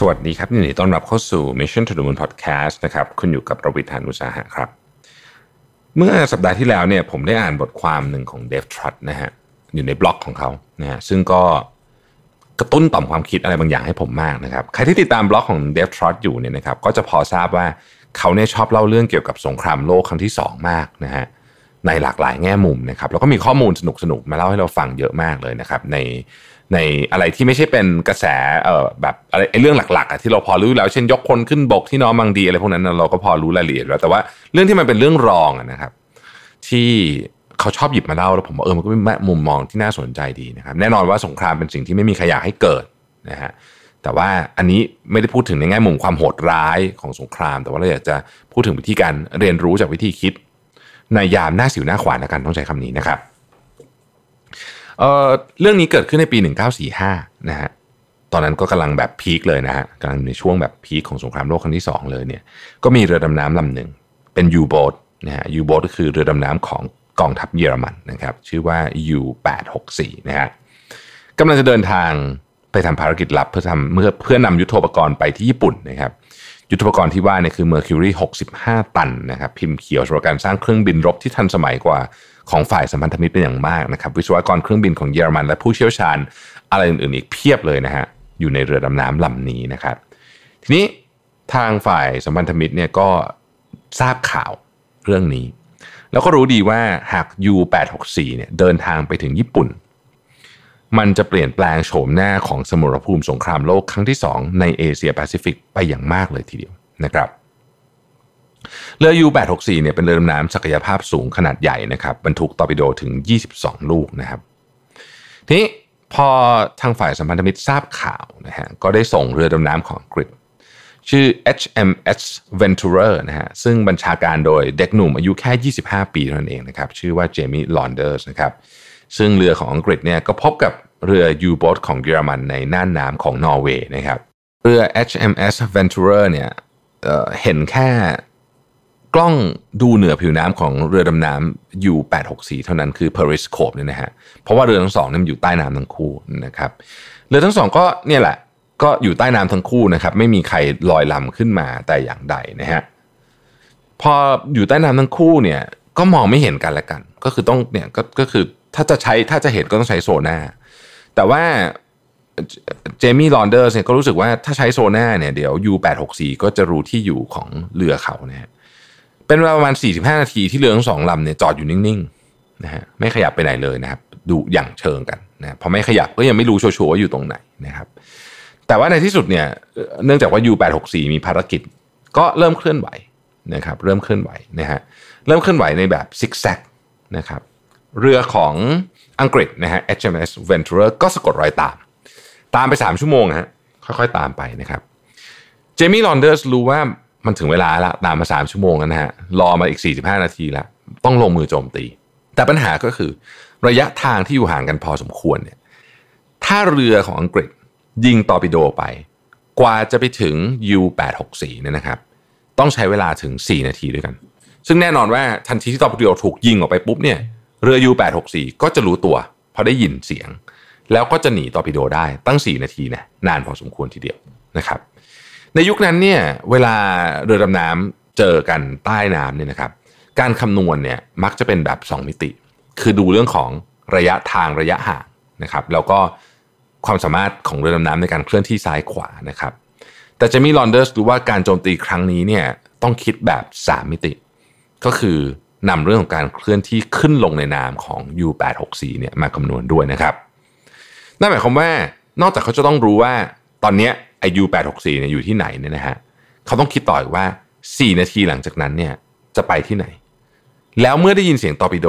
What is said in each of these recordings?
สวัสดีครับยินดีต้อนรับเข้าสู่ Mission to the Moon Podcast นะครับคุณอยู่กับประวิทยานุสาหะครับ เมื่อสัปดาห์ที่แล้วเนี่ยผมได้อ่านบทความหนึ่งของ Dave Trott นะฮะอยู่ในบล็อกของเขานะฮะซึ่งก็กระตุ้นต่อมความคิดอะไรบางอย่างให้ผมมากนะครับใครที่ติดตามบล็อกของ Dave Trott อยู่เนี่ยนะครับก็จะพอทราบว่าเขาเนี่ยชอบเล่าเรื่องเกี่ยวกับสงครามโลกครั้งที่ 2 มากนะฮะในหลากหลายแง่มุมนะครับแล้วก็มีข้อมูลสนุกๆมาเล่าให้เราฟังเยอะมากเลยนะครับใน ในอะไรที่ไม่ใช่เป็นกระแสเอ่อแบบอะไรไอ้เรื่องหลักๆอะที่เราพอรู้แล้วเช่นยกคนขึ้นบกที่น้องมังดีอะไรพวกนั้นเราก็พอรู้รายละเอียดแล้วแต่ว่าเรื่องที่มันเป็นเรื่องรองนะครับ ที่เขาชอบหยิบมาเล่าแล้วผมว่าเออมันก็เป็นมุมมองที่น่าสนใจดีนะครับแน่นอนว่าสงครามเป็นสิ่งที่ไม่มีใครอยากให้เกิดนะฮะแต่ว่าอันนี้ไม่ได้พูดถึงในแง่มุมความโหดร้ายของสงคราม แต่ว่าเราอยากจะพูดถึงวิธีการเรียนรู้จากวิธีคิดในยามหน้าสิวหน้าขวานละกันต้องใช้คำนี้นะครับ เอ่อเรื่องนี้เกิดขึ้นในปี 1945 นะฮะตอนนั้นก็กำลังแบบพีคเลยนะฮะกำลังในช่วงแบบพีคของสงครามโลกครั้งที่สองเลยเนี่ยก็มีเรือดำน้ำลำหนึ่งเป็นยูโบ t นะฮะยูโบ t ก็คือเรือดำน้ำของกองทัพเยอรมันนะครับชื่อว่า U864 นะฮะกำลังจะเดินทางไปทำภารกิจลับเพื่อทำเมื่อเพื่อนำยุทโธปกรณ์ไปที่ญี่ปุ่นนะครับยุทโธปกรณ์ที่ว่าเนี่ยคือ Mercury 65 ตันนะครับพิมพ์เขียวสำหรับการสร้างเครื่องบินรบที่ทันสมัยกว่า ของฝ่ายสัมพันธมิตรเป็นอย่างมากนะครับ วิศวกรเครื่องบินของเยอรมัน และผู้เชี่ยวชาญอะไรอื่นๆอีกเพียบเลยนะฮะอยู่ในเรือดำน้ำลำนี้นะครับ ทีนี้ทางฝ่ายสัมพันธมิตรเนี่ยก็ทราบข่าวเรื่องนี้ แล้วก็รู้ดีว่าหาก U864 เนี่ยเดินทางไปถึงญี่ปุ่น มันจะเปลี่ยนแปลงโฉมหน้าของสมรภูมิสงครามโลกครั้งที่ 2 ในเอเชียแปซิฟิกไปอย่างมากเลยทีเดียวนะครับ เรือ U864 เนี่ยเป็นเรือดำน้ำศักยภาพสูงขนาดใหญ่นะครับบรรทุกตอร์ปิโดถึง 22 ลูกนะครับทีนี้พอทางฝ่ายสัมพันธมิตรทราบข่าวนะฮะก็ได้ส่งเรือดำน้ำของอังกฤษ ชื่อ HMS Venturer นะฮะซึ่งบัญชาการโดยเด็กหนุ่มอายุแค่ 25 ปีเท่านั้นเองนะครับชื่อว่าเจมี่ลอนเดอร์สนะครับซึ่งเรือของอังกฤษเนี่ยก็พบกับเรือ U-boat ของเยอรมันในน่านน้ำของนอร์เวย์นะครับเรือ HMS Venturer เนี่ยเเห็นแค่ กล้องดูเหนือผิวน้ำของเรือดำน้ำ U864 เท่านั้นคือ periscope เนี่ยนะฮะ เพราะว่าเรือทั้งสองนี่มันอยู่ใต้น้ำทั้งคู่นะครับ เรือทั้งสองก็เนี่ยแหละ ก็อยู่ใต้น้ำทั้งคู่นะครับ ไม่มีใครลอยลำขึ้นมาแต่อย่างใดนะฮะ พออยู่ใต้น้ำทั้งคู่เนี่ย ก็มองไม่เห็นกันและกัน ก็คือต้องเนี่ยก็ก็คือถ้าจะใช้ถ้าจะเห็นก็ต้องใช้โซน่า แต่ว่าเจมี่ลอนเดอร์เนี่ยก็รู้สึกว่าถ้าใช้โซนาร์เนี่ยเดี๋ยว U864 ก็จะรู้ที่อยู่ของเรือเขานะฮะ เป็นเวลาประมาณ 45 นาทีที่เรือทั้งสองลำเนี่ยจอดอยู่นิ่งๆนะฮะไม่ขยับไปไหนเลยนะครับ ดูหยั่งเชิงกันนะพอไม่ขยับก็ยังไม่รู้ชัวร์ๆว่าอยู่ตรงไหนนะครับ แต่ว่าในที่สุดเนี่ยเนื่องจากว่า U864 มีภารกิจ ก็เริ่มเคลื่อนไหวนะครับ เริ่มเคลื่อนไหวนะฮะเริ่มเคลื่อนไหวในแบบซิกแซกนะครับ เรือของอังกฤษนะฮะ HMS Venture ก็สะกดรอยตาม ตามไป 3 ชั่วโมงฮะค่อยๆตามไปนะครับ เจมี่ลอนเดอร์สรู้ว่า มันถึงเวลาแล้วตามมาสามชั่วโมงแล้วนะฮะรอมาอีก 45 นาทีแล้วต้องลงมือโจมตี แต่ปัญหาก็คือ ระยะทางที่อยู่ห่างกันพอสมควรเนี่ยถ้าเรือของอังกฤษยิงตอร์ปิโดไป กว่าจะไปถึง U864 เนี่ยนะครับ ต้องใช้เวลาถึง 4 นาทีด้วยกัน ซึ่งแน่นอนว่าทันทีที่ตอร์ปิโดถูกยิงออกไปปุ๊บเนี่ยเรือ U864 ก็จะรู้ตัวพอได้ยินเสียง แล้วก็จะหนีตอร์ปิโดได้ตั้ง 4 นาทีเนี่ยนานพอสมควรทีเดียวนะครับ ในยุคนั้นเนี่ยเวลาเรือดำน้ำเจอกันใต้น้ำเนี่ยนะครับ การคำนวณเนี่ยมักจะเป็นแบบ 2 มิติ คือดูเรื่องของระยะทางระยะห่างนะครับแล้วก็ความสามารถของเรือดำน้ำในการเคลื่อนที่ซ้ายขวานะครับ แต่จะมีลอนเดอร์สดูว่าการโจมตีครั้งนี้เนี่ยต้องคิดแบบ 3 มิติ ก็คือนำเรื่องของการเคลื่อนที่ขึ้นลงในนามของ U864 เนี่ยมาคำนวณด้วยนะครับนั่นหมายความว่านอกจากเขาจะต้องรู้ว่าตอนนี้ ไอ้ U864 เนี่ยอยู่ที่ไหนเนี่ยนะฮะเขาต้องคิดต่ออีกว่า4นาทีหลังจากนั้นเนี่ยจะไปที่ไหน แล้วเมื่อได้ยินเสียงตอร์ปิโด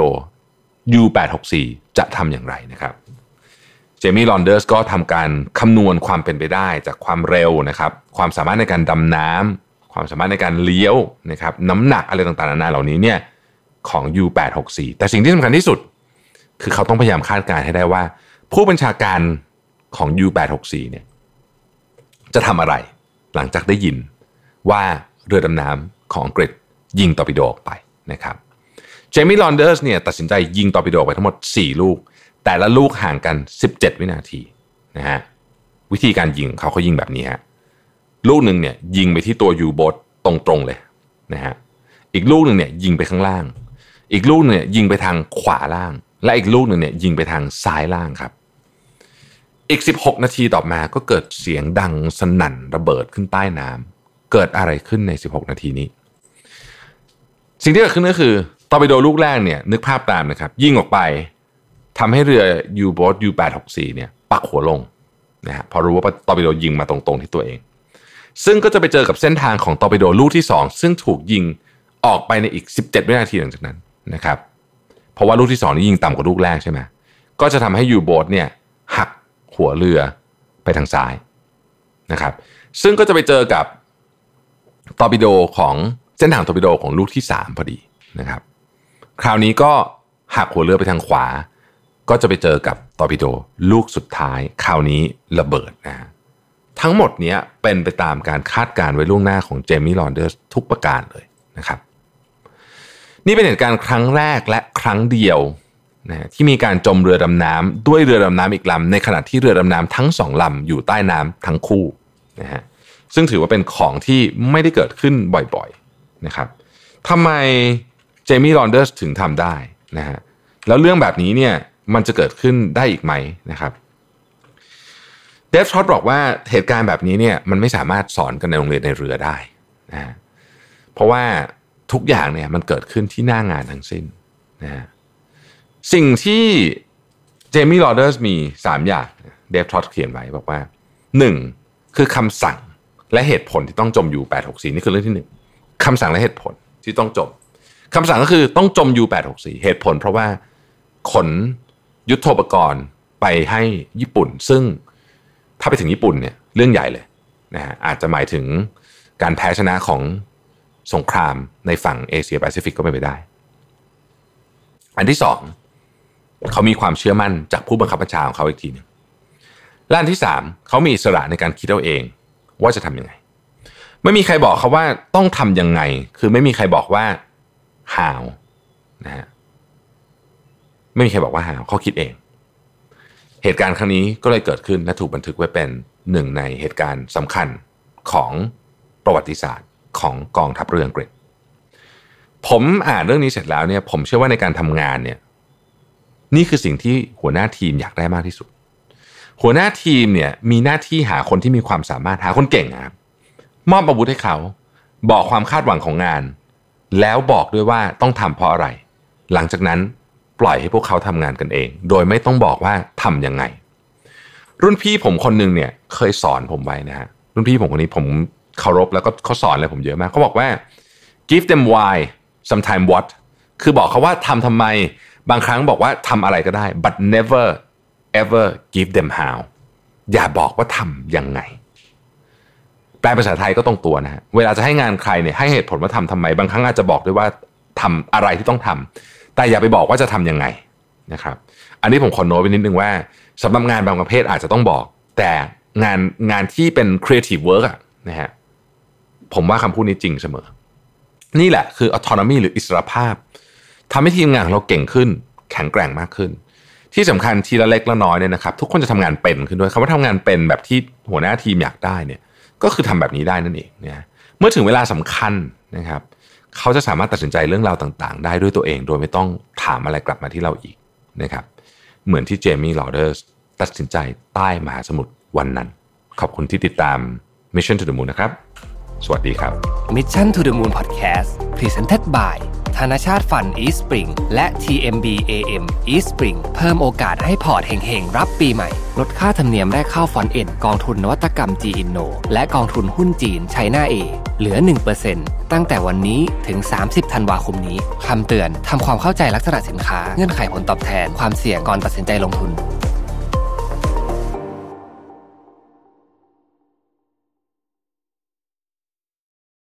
U864 จะทำอย่างไรนะครับเจมี่ลอนเดอร์สก็ทำการคำนวณความเป็นไปได้จากความเร็วนะครับความสามารถในการดำน้ำความสามารถในการเลี้ยวนะครับน้ำหนักอะไรต่างๆนานาเหล่านี้เนี่ยของ U864 แต่สิ่งที่สำคัญที่สุด คือเขาต้องพยายามคาดการณ์ให้ได้ว่า ผู้บัญชาการของ U864 เนี่ย จะทำอะไร หลังจากได้ยินว่าเรือดำน้ำของอังกฤษยิงตอร์ปิโดออกไปนะครับเจมี่ลอนเดอร์สเนี่ยตัดสินใจยิงตอร์ปิโดไปทั้งหมด 4 ลูก แต่ละลูกห่างกัน 17 วินาทีนะฮะวิธีการยิงเขาเขายิงแบบนี้ฮะลูกหนึ่งเนี่ยยิงไปที่ตัว U-boat ตรงๆเลยนะฮะอีกลูกหนึ่งเนี่ยยิงไปข้างล่าง อีกลูกเนี่ยยิงไปทางขวาล่าง และอีกลูกหนึ่งเนี่ยยิงไปทางซ้ายล่างครับ อีก 16 นาทีต่อมาก็เกิดเสียงดังสนั่นระเบิดขึ้นใต้น้ำเกิดอะไรขึ้นใน 16 นาทีนี้ สิ่งที่เกิดขึ้นก็คือตอร์ปิโดลูกแรกเนี่ยนึกภาพตามนะครับ ยิงออกไปทำให้เรือ U-boat U864 เนี่ยปักหัวลงนะฮะพอรู้ว่าตอร์ปิโดยิงมาตรงๆที่ตัวเอง ซึ่งก็จะไปเจอกับเส้นทางของตอร์ปิโดลูกที่ 2 ซึ่งถูกยิงออกไปในอีก 17 วินาทีหลังจากนั้นนะครับ เพราะว่าลูกที่ 2 นี่ยิงต่ำกว่าลูกแรกใช่ไหมก็จะทำให้ U-boat เนี่ย หัวเรือไปทางซ้ายนะครับ ซึ่งก็จะไปเจอกับตอร์ปิโดของเส้นทางตอร์ปิโดของลูกที่ 3 พอดีนะครับ คราวนี้ก็หักหัวเรือไปทางขวา ก็จะไปเจอกับตอร์ปิโดลูกสุดท้าย คราวนี้ระเบิดนะทั้งหมดนี้เป็นไปตามการคาดการณ์ไว้ล่วงหน้าของเจมี่ลอนเดอร์ทุกประการเลยนะครับ นี่เป็นเหตุการณ์ครั้งแรกและครั้งเดียว นะที่มีการจมเรือดำน้ำด้วยเรือดำน้ำอีกลำในขณะที่เรือดำน้ำทั้งสองลำอยู่ใต้น้ำทั้งคู่นะฮะซึ่งถือว่าเป็นของที่ไม่ได้เกิดขึ้นบ่อยๆนะครับทำไมเจมี่ลอนเดอร์สถึงทำได้นะฮะแล้วเรื่องแบบนี้เนี่ยมันจะเกิดขึ้นได้อีกไหมนะครับเดฟช็อตบอกว่าเหตุการณ์แบบนี้เนี่ยมันไม่สามารถสอนกันในโรงเรียนในเรือได้นะฮะเพราะว่าทุกอย่างเนี่ยมันเกิดขึ้นที่หน้างานทั้งสิ้นนะฮะ สิ่งที่เจมี่ลอเดอร์สมี 3 อย่างเดฟทอตเขียนไว้บอกว่า 1. คือคำสั่งและเหตุผลที่ต้องจมอยู่864นี่คือเรื่องที่ 1คำสั่งและเหตุผลที่ต้องจมคำสั่งก็คือต้องจมยู864เหตุผล เพราะว่าขนยุทโธปกรณ์ไปให้ญี่ปุ่น ซึ่งถ้าไปถึงญี่ปุ่นเนี่ยเรื่องใหญ่เลยนะฮะอาจจะหมายถึงการแพ้ชนะของสงครามในฝั่งเอเชียแปซิฟิกก็ไม่ไปได้ อันที่สอง เขามีความเชื่อมั่นจากผู้บังคับบัญชาของเขาอีกทีหนึ่งและอันที่สามเขามีอิสระในการคิดเอาเอง ว่าจะทำยังไง ไม่มีใครบอกเขาว่าต้องทำยังไง คือไม่มีใครบอกว่า how นะฮะไม่มีใครบอกว่า how เขาคิดเอง เหตุการณ์ครั้งนี้ก็เลยเกิดขึ้นและถูกบันทึกไว้เป็นหนึ่งในเหตุการณ์สำคัญของประวัติศาสตร์ของกองทัพเรืออังกฤษผมอ่านเรื่องนี้เสร็จแล้วเนี่ยผมเชื่อว่าในการทำงานเนี่ย นี่คือสิ่งที่หัวหน้าทีมอยากได้มากที่สุด หัวหน้าทีมเนี่ยมีหน้าที่หาคนที่มีความสามารถหาคนเก่งครับมอบอาวุธให้เขา บอกความคาดหวังของงาน แล้วบอกด้วยว่าต้องทำเพราะอะไร หลังจากนั้นปล่อยให้พวกเขาทำงานกันเอง โดยไม่ต้องบอกว่าทํำยังไง รุ่นพี่ผมคนหนึ่งเนี่ยเคยสอนผมไว้นะฮะรุ่นพี่ผมคนนี้ผมเคารพแล้วก็เขาสอนอะไรผมเยอะมากเขาบอกว่า give them why sometime what คือบอกเขาว่าทำทำไม บางครั้งบอกว่าทำอะไรก็ได้ but never ever give them how อย่าบอกว่าทำยังไง แปลภาษาไทยก็ตรงตัวนะฮะเวลาจะให้งานใครเนี่ยให้เหตุผลว่าทำทำไม บางครั้งอาจจะบอกด้วยว่าทำอะไรที่ต้องทำแต่อย่าไปบอกว่าจะทํำยังไงนะครับ อันนี้ผมขอโน้ตไปนิดนึงว่าสำหรับงานบางประเภทอาจจะต้องบอก แต่งานงานที่เป็น creative work อะนะฮะผมว่าคำพูดนี้จริงเสมอ นี่แหละคือ autonomy หรืออิสรภาพ ทำให้ทีมงานของเราเก่งขึ้น แข็งแกร่งมากขึ้น ที่สำคัญทีละเล็กละน้อยเนี่ยนะครับ ทุกคนจะทำงานเป็นขึ้นด้วยคำว่าทำงานเป็นแบบที่หัวหน้าทีมอยากได้เนี่ย ก็คือทำแบบนี้ได้นั่นเองเนี่ยเมื่อถึงเวลาสำคัญนะครับ เขาจะสามารถตัดสินใจเรื่องราวต่างๆ ได้ด้วยตัวเอง โดยไม่ต้องถามอะไรกลับมาที่เราอีกนะครับ เหมือนที่เจมี่ลอเดอร์ตัดสินใจใต้มหาสมุทรวันนั้น ขอบคุณที่ติดตาม Mission to the Moon นะครับ สวัสดีครับ Mission to the Moon Podcast Presented by ธนชาต Fund Eastspring และ TMBAM Eastspring เพิ่มโอกาสให้พอร์ตเฮงๆ รับปีใหม่ ลดค่าธรรมเนียมแรกเข้าฟอนเอ็นกองทุนนวัตกรรม G Inno และกองทุนหุ้นจีน China A เหลือ 1%ตั้งแต่วันนี้ถึง 30 ธันวาคมนี้คำเตือนทำความเข้าใจลักษณะสินค้าเงื่อนไขผลตอบแทนความเสี่ยงก่อนตัดสินใจลงทุน